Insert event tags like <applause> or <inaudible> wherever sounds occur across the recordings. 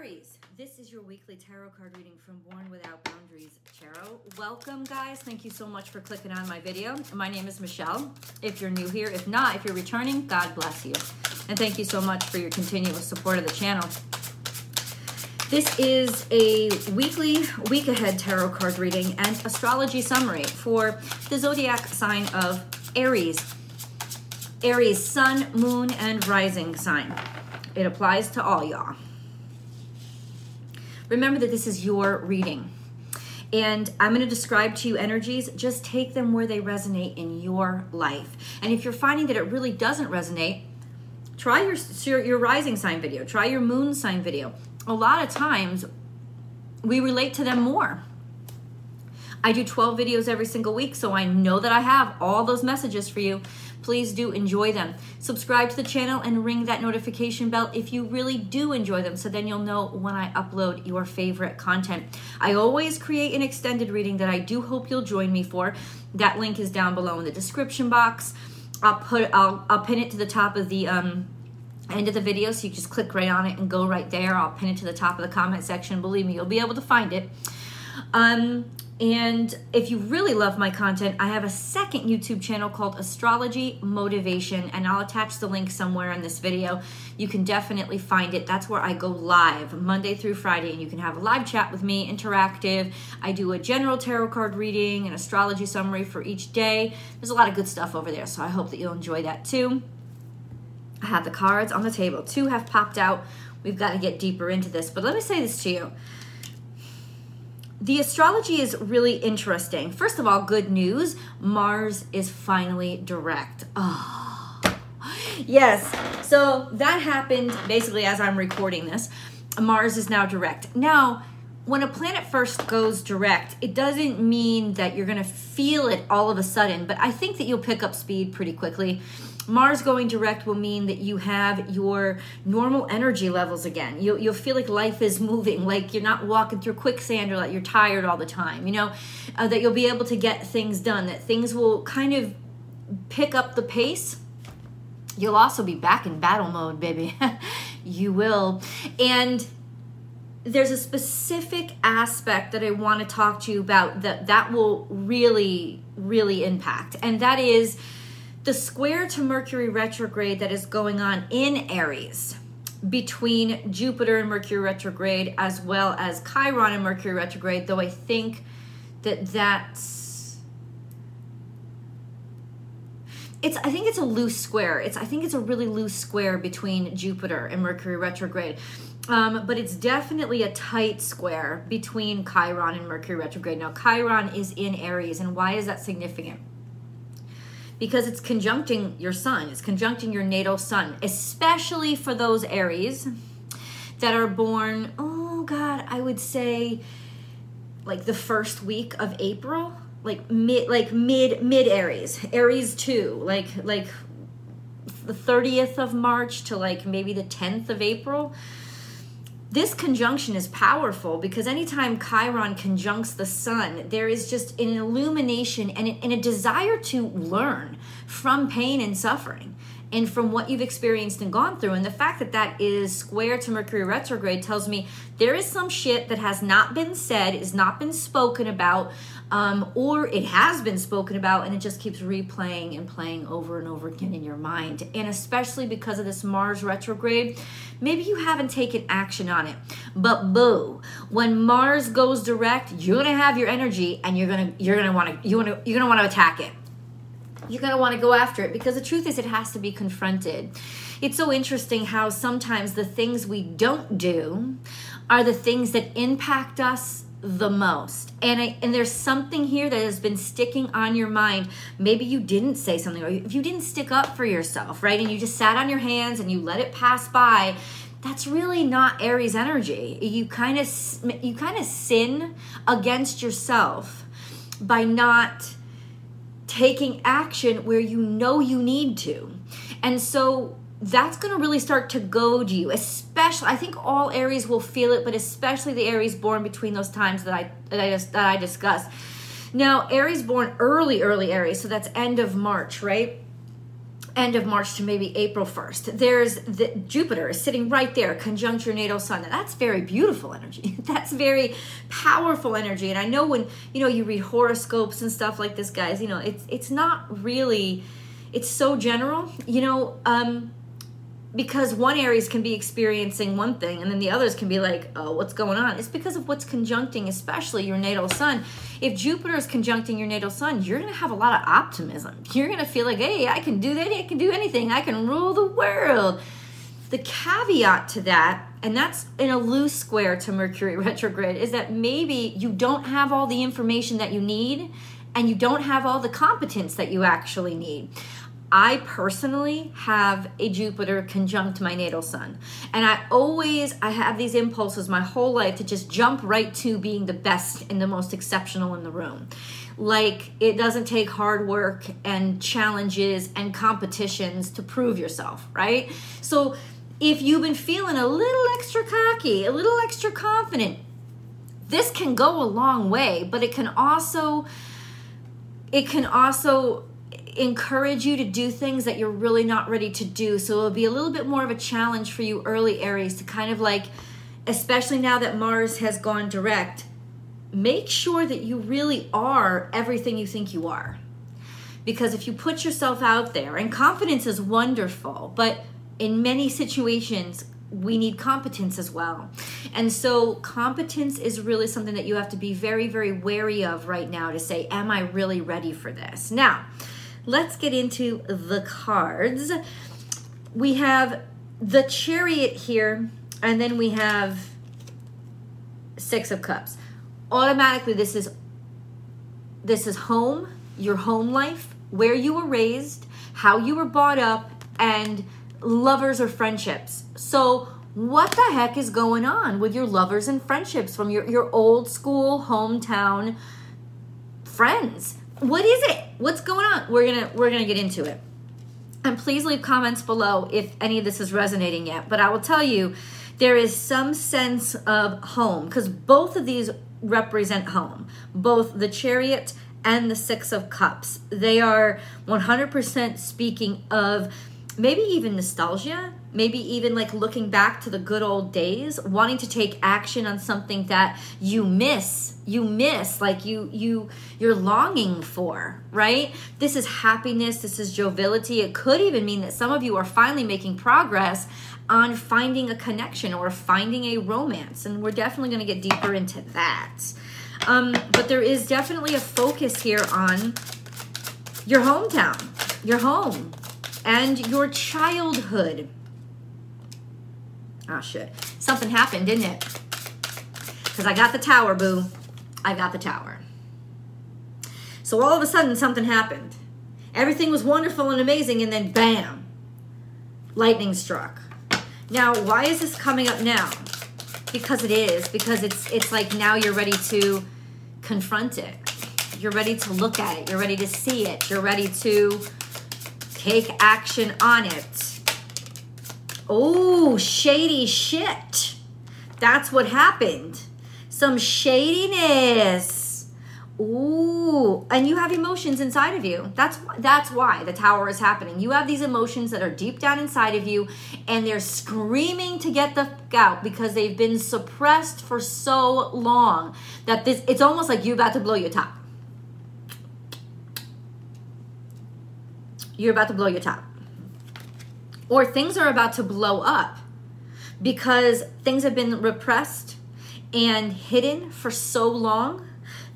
Aries, this is your weekly tarot card reading from Born Without Boundaries Tarot. Welcome, guys. Thank you so much for clicking on my video. My name is Michelle. If you're new here, if not, if you're returning, God bless you. And thank you so much for your continuous support of the channel. This is a weekly, week ahead tarot card reading and astrology summary for the zodiac sign of Aries. Aries, sun, moon, and rising sign. It applies to all y'all. Remember that this is your reading. And I'm going to describe to you energies. Just take them where they resonate in your life. And if you're finding that it really doesn't resonate, try your, your, your rising sign video, try your moon sign video. A lot of times we relate to them more. I do 12 videos every single week, so I know that I have all those messages for you. Please do enjoy them. Subscribe to the channel and ring that notification bell if you really do enjoy them, so then you'll know when I upload your favorite content. I always create an extended reading that I do hope you'll join me for. That link is down below in the description box. I'll put I'll I'll pin it to the top of the um end of the video so you just click right on it and go right there. I'll pin it to the top of the comment section. Believe me, you'll be able to find it. Um and if you really love my content, I have a second YouTube channel called Astrology Motivation, and I'll attach the link somewhere in this video. You can definitely find it. That's where I go live Monday through Friday, and you can have a live chat with me, interactive. I do a general tarot card reading, an astrology summary for each day. There's a lot of good stuff over there, so I hope that you'll enjoy that too. I have the cards on the table. Two have popped out. We've got to get deeper into this, but let me say this to you the astrology is really interesting. First of all, good news Mars is finally direct. Oh, yes. So that happened basically as I'm recording this. Mars is now direct. Now, when a planet first goes direct, it doesn't mean that you're going to feel it all of a sudden, but I think that you'll pick up speed pretty quickly Mars going direct will mean that you have your normal energy levels again. You'll, you'll feel like life is moving, like you're not walking through quicksand or like you're tired all the time, you know, uh, that you'll be able to get things done, that things will kind of pick up the pace. You'll also be back in battle mode, baby. <laughs> you will. And there's a specific aspect that I want to talk to you about that that will really really impact and that is the square to Mercury retrograde that is going on in Aries between Jupiter and Mercury retrograde as well as Chiron and Mercury retrograde, though I think that that's it's I think it's a loose square. It's I think it's a really loose square between Jupiter and Mercury retrograde. Um, but it's definitely a tight square between Chiron and Mercury retrograde. Now, Chiron is in Aries, and why is that significant? Because it's conjuncting your sun, it's conjuncting your natal sun, especially for those Aries that are born, oh God, I would say like the first week of April, like mid like mid mid Aries, Aries 2, like like the 30th of March to like maybe the 10th of April this conjunction is powerful because anytime Chiron conjuncts the sun, there is just an illumination and, a desire to learn from pain and suffering and from what you've experienced and gone through. And the fact that that is square to Mercury retrograde tells me there is some shit that has not been said, is not been spoken about, um, or it has been spoken about and it just keeps replaying and playing over and over again in your mind. And especially because of this Mars retrograde, maybe you haven't taken action on it. But boo, when Mars goes direct, you're gonna have your energy and you're gonna you're gonna want to you want to you're gonna want to attack it. You're gonna want to go after it because the truth is it has to be confronted. It's so interesting how sometimes the things we don't do are the things that impact us the most. And I, and there's something here that has been sticking on your mind. Maybe you didn't say something or if you didn't stick up for yourself, right? And you just sat on your hands and you let it pass by. That's really not Aries energy. You kind of you kind of sin against yourself by not taking action where you know you need to. And so that's going to really start to goad you especially i think all aries will feel it but especially the aries born between those times that i that i just that i discussed now aries born early early aries so that's end of march right end of March to maybe April 1st. There's the Jupiter is sitting right there, conjunct your natal sun. Now, that's very beautiful energy. <laughs> That's very powerful energy. And I know when, you know, you read horoscopes and stuff like this, guys, you know, it's it's not really it's so general. You know, um because one Aries can be experiencing one thing and then the others can be like, oh, what's going on? It's because of what's conjuncting, especially your natal sun. If Jupiter is conjuncting your natal sun, you're going to have a lot of optimism. You're going to feel like, hey, I can do that. I can do anything. I can rule the world. The caveat to that, and that's in a loose square to Mercury <laughs> retrograde, is that maybe you don't have all the information that you need and you don't have all the competence that you actually need. I personally have a Jupiter conjunct my natal sun. And I always I have these impulses my whole life to just jump right to being the best and the most exceptional in the room. Like it doesn't take hard work and challenges and competitions to prove yourself, right? So if you've been feeling a little extra cocky, a little extra confident, this can go a long way, but it can also it can also encourage you to do things that you're really not ready to do. So it'll be a little bit more of a challenge for you early Aries to kind of like, especially now that Mars has gone direct, make sure that you really are everything you think you are. Because if you put yourself out there, and confidence is wonderful, but in many situations, we need competence as well. And so, competence is really something that you have to be very, very wary of right now to say, Am I really ready for this? Now, let's get into the cards. We have the chariot here, and then we have six of cups. Automatically, this is this is home, your home life, where you were raised, how you were brought up, and lovers or friendships. So what the heck is going on with your lovers and friendships from your, your old school hometown friends? What is it? What's going on? We're gonna we're gonna get into it. And please leave comments below if any of this is resonating yet. But I will tell you, there is some sense of home because both of these represent home. Both the chariot and the six of cups. They are 100% speaking of maybe even nostalgia maybe even like looking back to the good old days wanting to take action on something that you miss you miss like you you you're longing for right? This is happiness this is joviality. It could even mean that some of you are finally making progress on finding a connection or finding a romance and we're definitely going to get deeper into that. Um, but there is definitely a focus here on your hometown your home and your childhood Oh shit. Something happened, didn't it? Because I got the tower, boo. I got the tower. So all of a sudden, something happened. Everything was wonderful and amazing, and then bam, lightning struck. Now, why is this coming up now? Because it is. Because it's it's like now you're ready to confront it. You're ready to look at it. You're ready to see it. You're ready to take action on it. Oh, shady shit. That's what happened. Some shadiness. Ooh, and you have emotions inside of you. That's that's why the tower is happening. You have these emotions that are deep down inside of you and they're screaming to get the fuck out because they've been suppressed for so long that this it's almost like you're about to blow your top. You're about to blow your top or things are about to blow up because things have been repressed and hidden for so long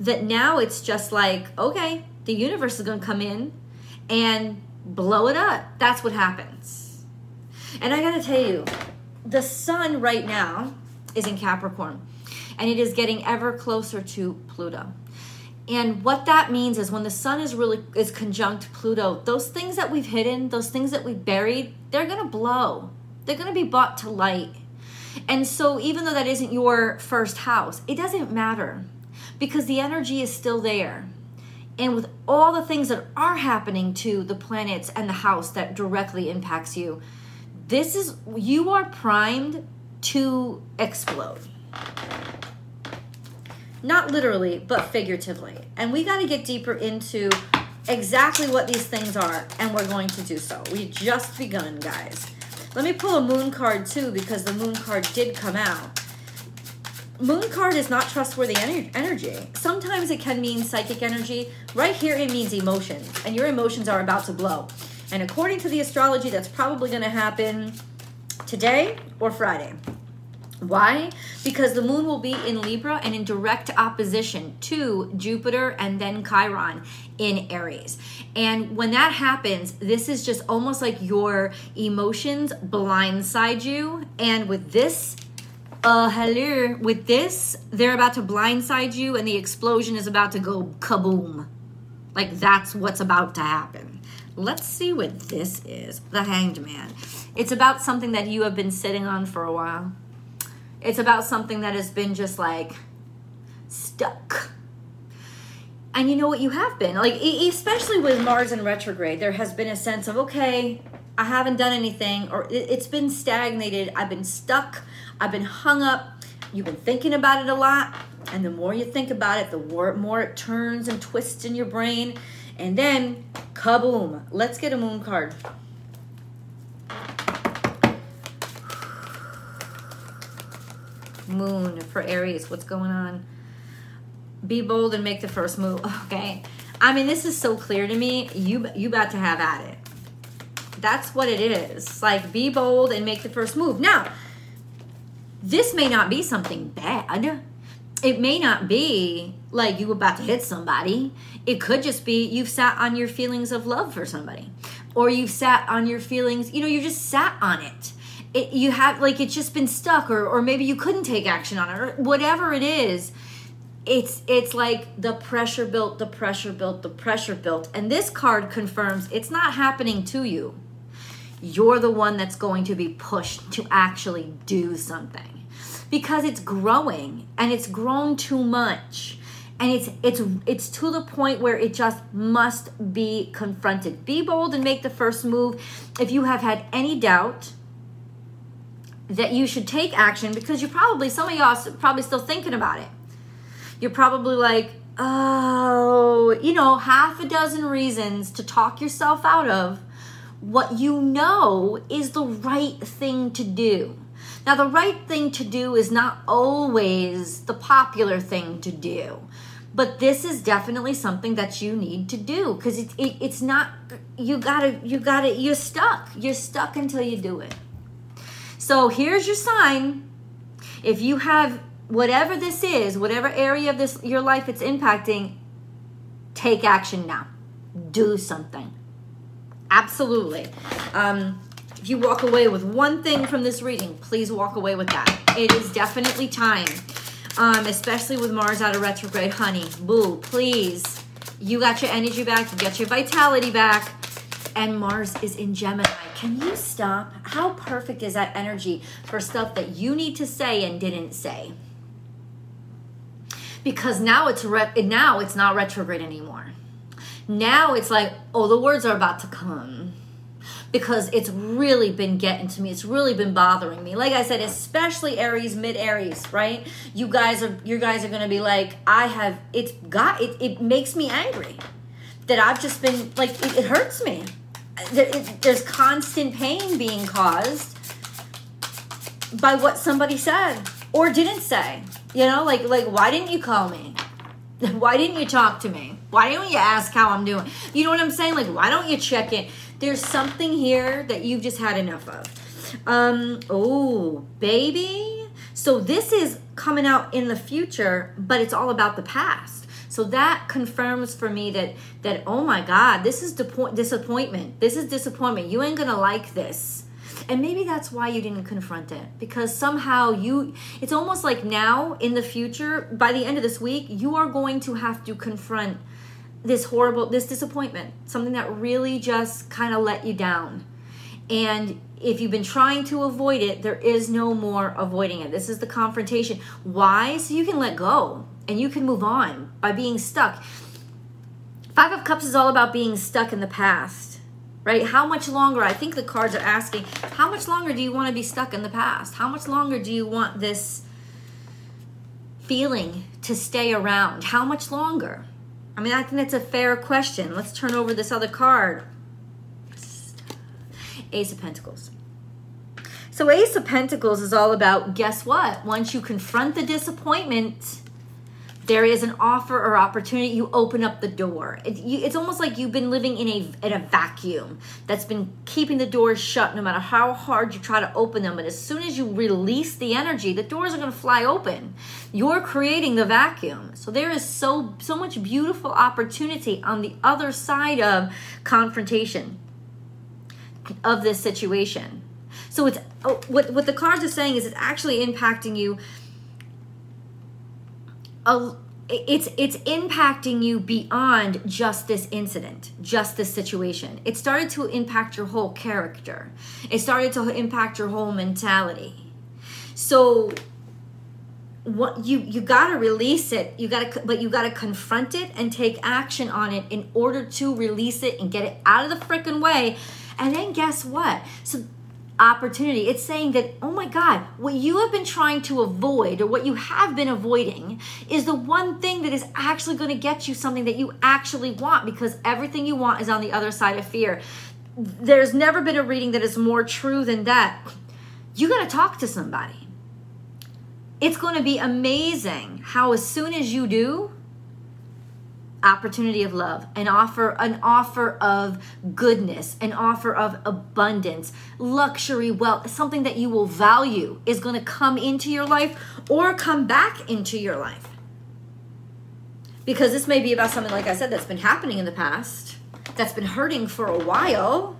that now it's just like, okay, the universe is going to come in and blow it up. That's what happens. And I got to tell you, the sun right now is in Capricorn and it is getting ever closer to Pluto. And what that means is when the sun is really is conjunct Pluto, those things that we've hidden, those things that we've buried, they're going to blow. They're going to be brought to light. And so even though that isn't your first house, it doesn't matter because the energy is still there. And with all the things that are happening to the planets and the house that directly impacts you, this is you are primed to explode not literally, but figuratively. And we got to get deeper into exactly what these things are, and we're going to do so. We just begun, guys. Let me pull a moon card too, because the moon card did come out. Moon card is not trustworthy energy. Sometimes it can mean psychic energy. Right here, it means emotions, and your emotions are about to blow. And according to the astrology, that's probably going to happen today or Friday. Why? Because the moon will be in Libra and in direct opposition to Jupiter and then Chiron in Aries. And when that happens, this is just almost like your emotions blindside you. And with this, uh, hello, with this, they're about to blindside you and the explosion is about to go kaboom. Like that's what's about to happen. Let's see what this is the Hanged Man. It's about something that you have been sitting on for a while it's about something that has been just like stuck. And you know what you have been like especially with Mars in retrograde there has been a sense of okay, I haven't done anything or it's been stagnated, I've been stuck, I've been hung up. You've been thinking about it a lot, and the more you think about it, the more it turns and twists in your brain. And then, kaboom! Let's get a moon card. Moon for Aries. What's going on? Be bold and make the first move. <laughs> Okay. I mean, this is so clear to me. You you about to have at it. That's what it is. Like be bold and make the first move. Now, this may not be something bad. It may not be like you about to hit somebody. It could just be you've sat on your feelings of love for somebody. Or you've sat on your feelings, you know, you just sat on it it, you have like it's just been stuck or or maybe you couldn't take action on it or whatever it is it's it's like the pressure built the pressure built the pressure built. And this card confirms it's not happening to you. You're the one that's going to be pushed to actually do something. Because it's growing and it's grown too much. And it's it's it's to the point where it just must be confronted. Be bold and make the first move. If you have had any doubt that you should take action because you're probably some of y'all probably still thinking about it. You're probably like, oh, you know, half a dozen reasons to talk yourself out of what you know is the right thing to do. Now, the right thing to do is not always the popular thing to do, but this is definitely something that you need to do because it, it, it's not, you gotta, you gotta, you're stuck. You're stuck until you do it. So here's your sign. If you have whatever this is, whatever area of this your life it's impacting, take action now. Do something. Absolutely. Um, if you walk away with one thing from this reading, please walk away with that. It is definitely time, um, especially with Mars out of retrograde. Honey, boo, please. You got your energy back, you got your vitality back and Mars is in Gemini. Can you stop? How perfect is that energy for stuff that you need to say and didn't say? Because now it's re- now it's not retrograde anymore. Now it's like, oh, the words are about to come because it's really been getting to me. It's really been bothering me. Like I said, especially Aries, mid Aries, right? You guys are you guys are gonna be like, I have it's got it. It makes me angry that I've just been like it, it hurts me there's constant pain being caused by what somebody said or didn't say. You know, like like why didn't you call me? <laughs> Why didn't you talk to me? Why don't you ask how I'm doing? You know what I'm saying? Like why don't you check in? There's something here that you've just had enough of. Um, oh, baby. So this is coming out in the future, but it's all about the past. So that confirms for me that that oh my God, this is disappointment. This is disappointment. You ain't gonna like this. And maybe that's why you didn't confront it because somehow you it's almost like now in the future by the end of this week you are going to have to confront this horrible this disappointment, something that really just kind of let you down. And if you've been trying to avoid it, there is no more avoiding it. This is the confrontation. Why? So you can let go and you can move on by being stuck. Five of Cups is all about being stuck in the past, right? How much longer? I think the cards are asking, how much longer do you want to be stuck in the past? How much longer do you want this feeling to stay around? How much longer? I mean, I think that's a fair question. Let's turn over this other card. Ace of Pentacles. So, Ace of Pentacles is all about guess what? Once you confront the disappointment, there is an offer or opportunity you open up the door. It, you, it's almost like you've been living in a in a vacuum that's been keeping the doors shut no matter how hard you try to open them. But as soon as you release the energy the doors are going to fly open. You're creating the vacuum. So there is so so much beautiful opportunity on the other side of confrontation of this situation. So it's oh, what what the cards are saying is it's actually impacting you a, it's it's impacting you beyond just this incident just this situation. It started to impact your whole character. It started to impact your whole mentality. So what you you got to release it. You got to but you got to confront it and take action on it in order to release it and get it out of the freaking way. And then guess what? So opportunity. It's saying that, oh my God, what you have been trying to avoid or what you have been avoiding is the one thing that is actually going to get you something that you actually want because everything you want is on the other side of fear. There's never been a reading that is more true than that. You got to talk to somebody. It's going to be amazing how, as soon as you do, opportunity of love, an offer, an offer of goodness, an offer of abundance, luxury, wealth, something that you will value is going to come into your life or come back into your life. Because this may be about something, like I said, that's been happening in the past, that's been hurting for a while.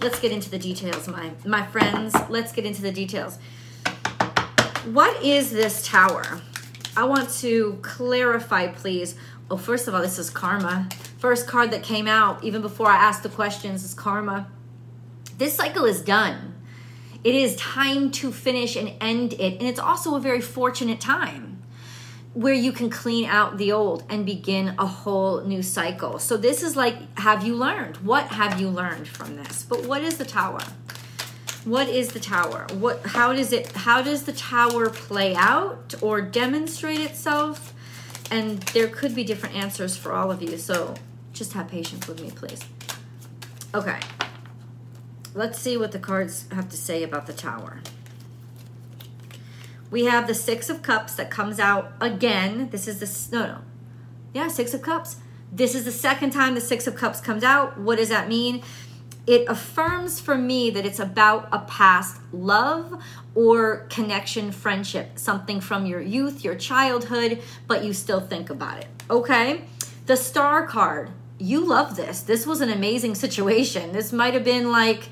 Let's get into the details, my my friends. Let's get into the details. What is this tower? I want to clarify, please, Oh, first of all, this is karma. First card that came out, even before I asked the questions, is karma. This cycle is done. It is time to finish and end it. And it's also a very fortunate time where you can clean out the old and begin a whole new cycle. So, this is like, have you learned? What have you learned from this? But what is the tower? What is the tower? What how does it how does the tower play out or demonstrate itself? And there could be different answers for all of you. So just have patience with me, please. Okay. Let's see what the cards have to say about the tower. We have the Six of Cups that comes out again. This is the, no, no. Yeah, Six of Cups. This is the second time the Six of Cups comes out. What does that mean? It affirms for me that it's about a past love or connection, friendship, something from your youth, your childhood, but you still think about it. Okay? The star card, you love this. This was an amazing situation. This might have been like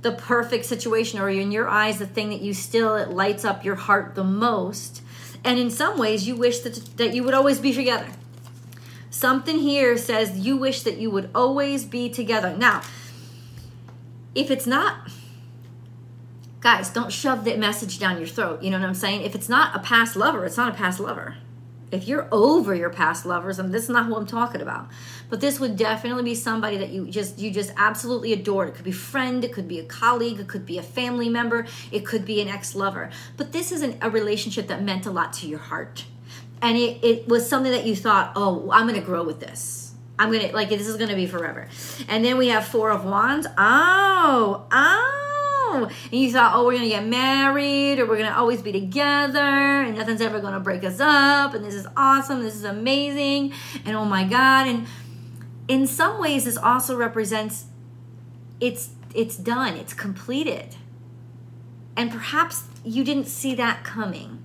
the perfect situation, or in your eyes, the thing that you still, it lights up your heart the most. And in some ways, you wish that, that you would always be together. Something here says you wish that you would always be together. Now, if it's not, guys, don't shove that message down your throat. You know what I'm saying? If it's not a past lover, it's not a past lover. If you're over your past lovers, and this is not who I'm talking about, but this would definitely be somebody that you just you just absolutely adore. It could be friend, it could be a colleague, it could be a family member, it could be an ex-lover. But this isn't a relationship that meant a lot to your heart, and it, it was something that you thought, oh, I'm going to grow with this. I'm gonna like this is gonna be forever. And then we have four of wands. Oh, oh and you thought, oh, we're gonna get married or we're gonna always be together and nothing's ever gonna break us up and this is awesome, this is amazing, and oh my God. And in some ways, this also represents it's it's done, it's completed. And perhaps you didn't see that coming.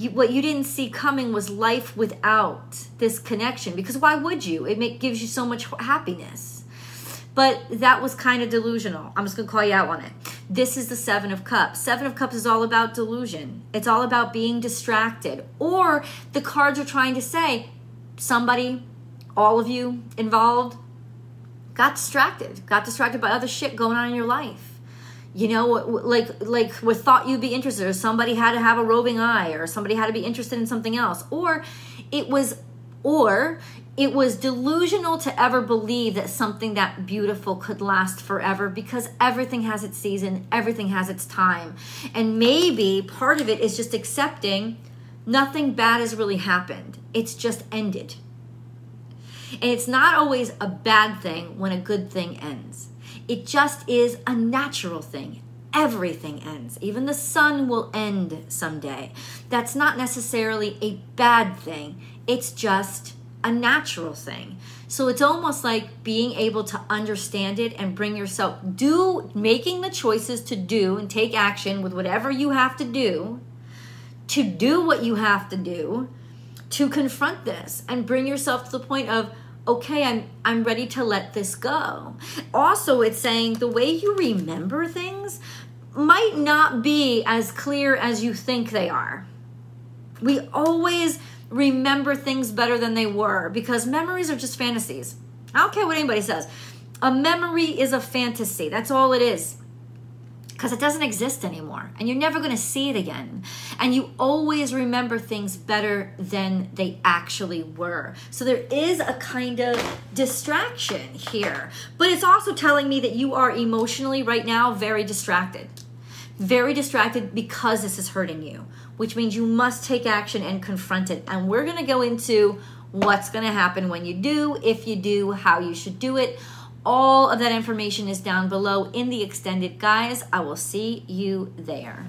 You, what you didn't see coming was life without this connection because why would you? It make, gives you so much happiness. But that was kind of delusional. I'm just going to call you out on it. This is the Seven of Cups. Seven of Cups is all about delusion, it's all about being distracted. Or the cards are trying to say somebody, all of you involved, got distracted, got distracted by other shit going on in your life you know like like we thought you'd be interested or somebody had to have a roving eye or somebody had to be interested in something else or it was or it was delusional to ever believe that something that beautiful could last forever because everything has its season, everything has its time. And maybe part of it is just accepting Nothing bad has really happened. It's just ended. And it's not always a bad thing when a good thing ends. It just is a natural thing. Everything ends. Even the sun will end someday. That's not necessarily a bad thing. It's just a natural thing. So it's almost like being able to understand it and bring yourself do making the choices to do and take action with whatever you have to do to do what you have to do to confront this and bring yourself to the point of okay i'm i'm ready to let this go. Also it's saying the way you remember things might not be as clear as you think they are. We always remember things better than they were because memories are just fantasies. I don't care what anybody says. A memory is a fantasy. That's all it is because it doesn't exist anymore and you're never going to see it again. And you always remember things better than they actually were. So there is a kind of distraction here. But it's also telling me that you are emotionally right now very distracted. Very distracted because this is hurting you, which means you must take action and confront it. And we're going to go into what's going to happen when you do, if you do, how you should do it all of that information is down below in the extended guys. I will see you there.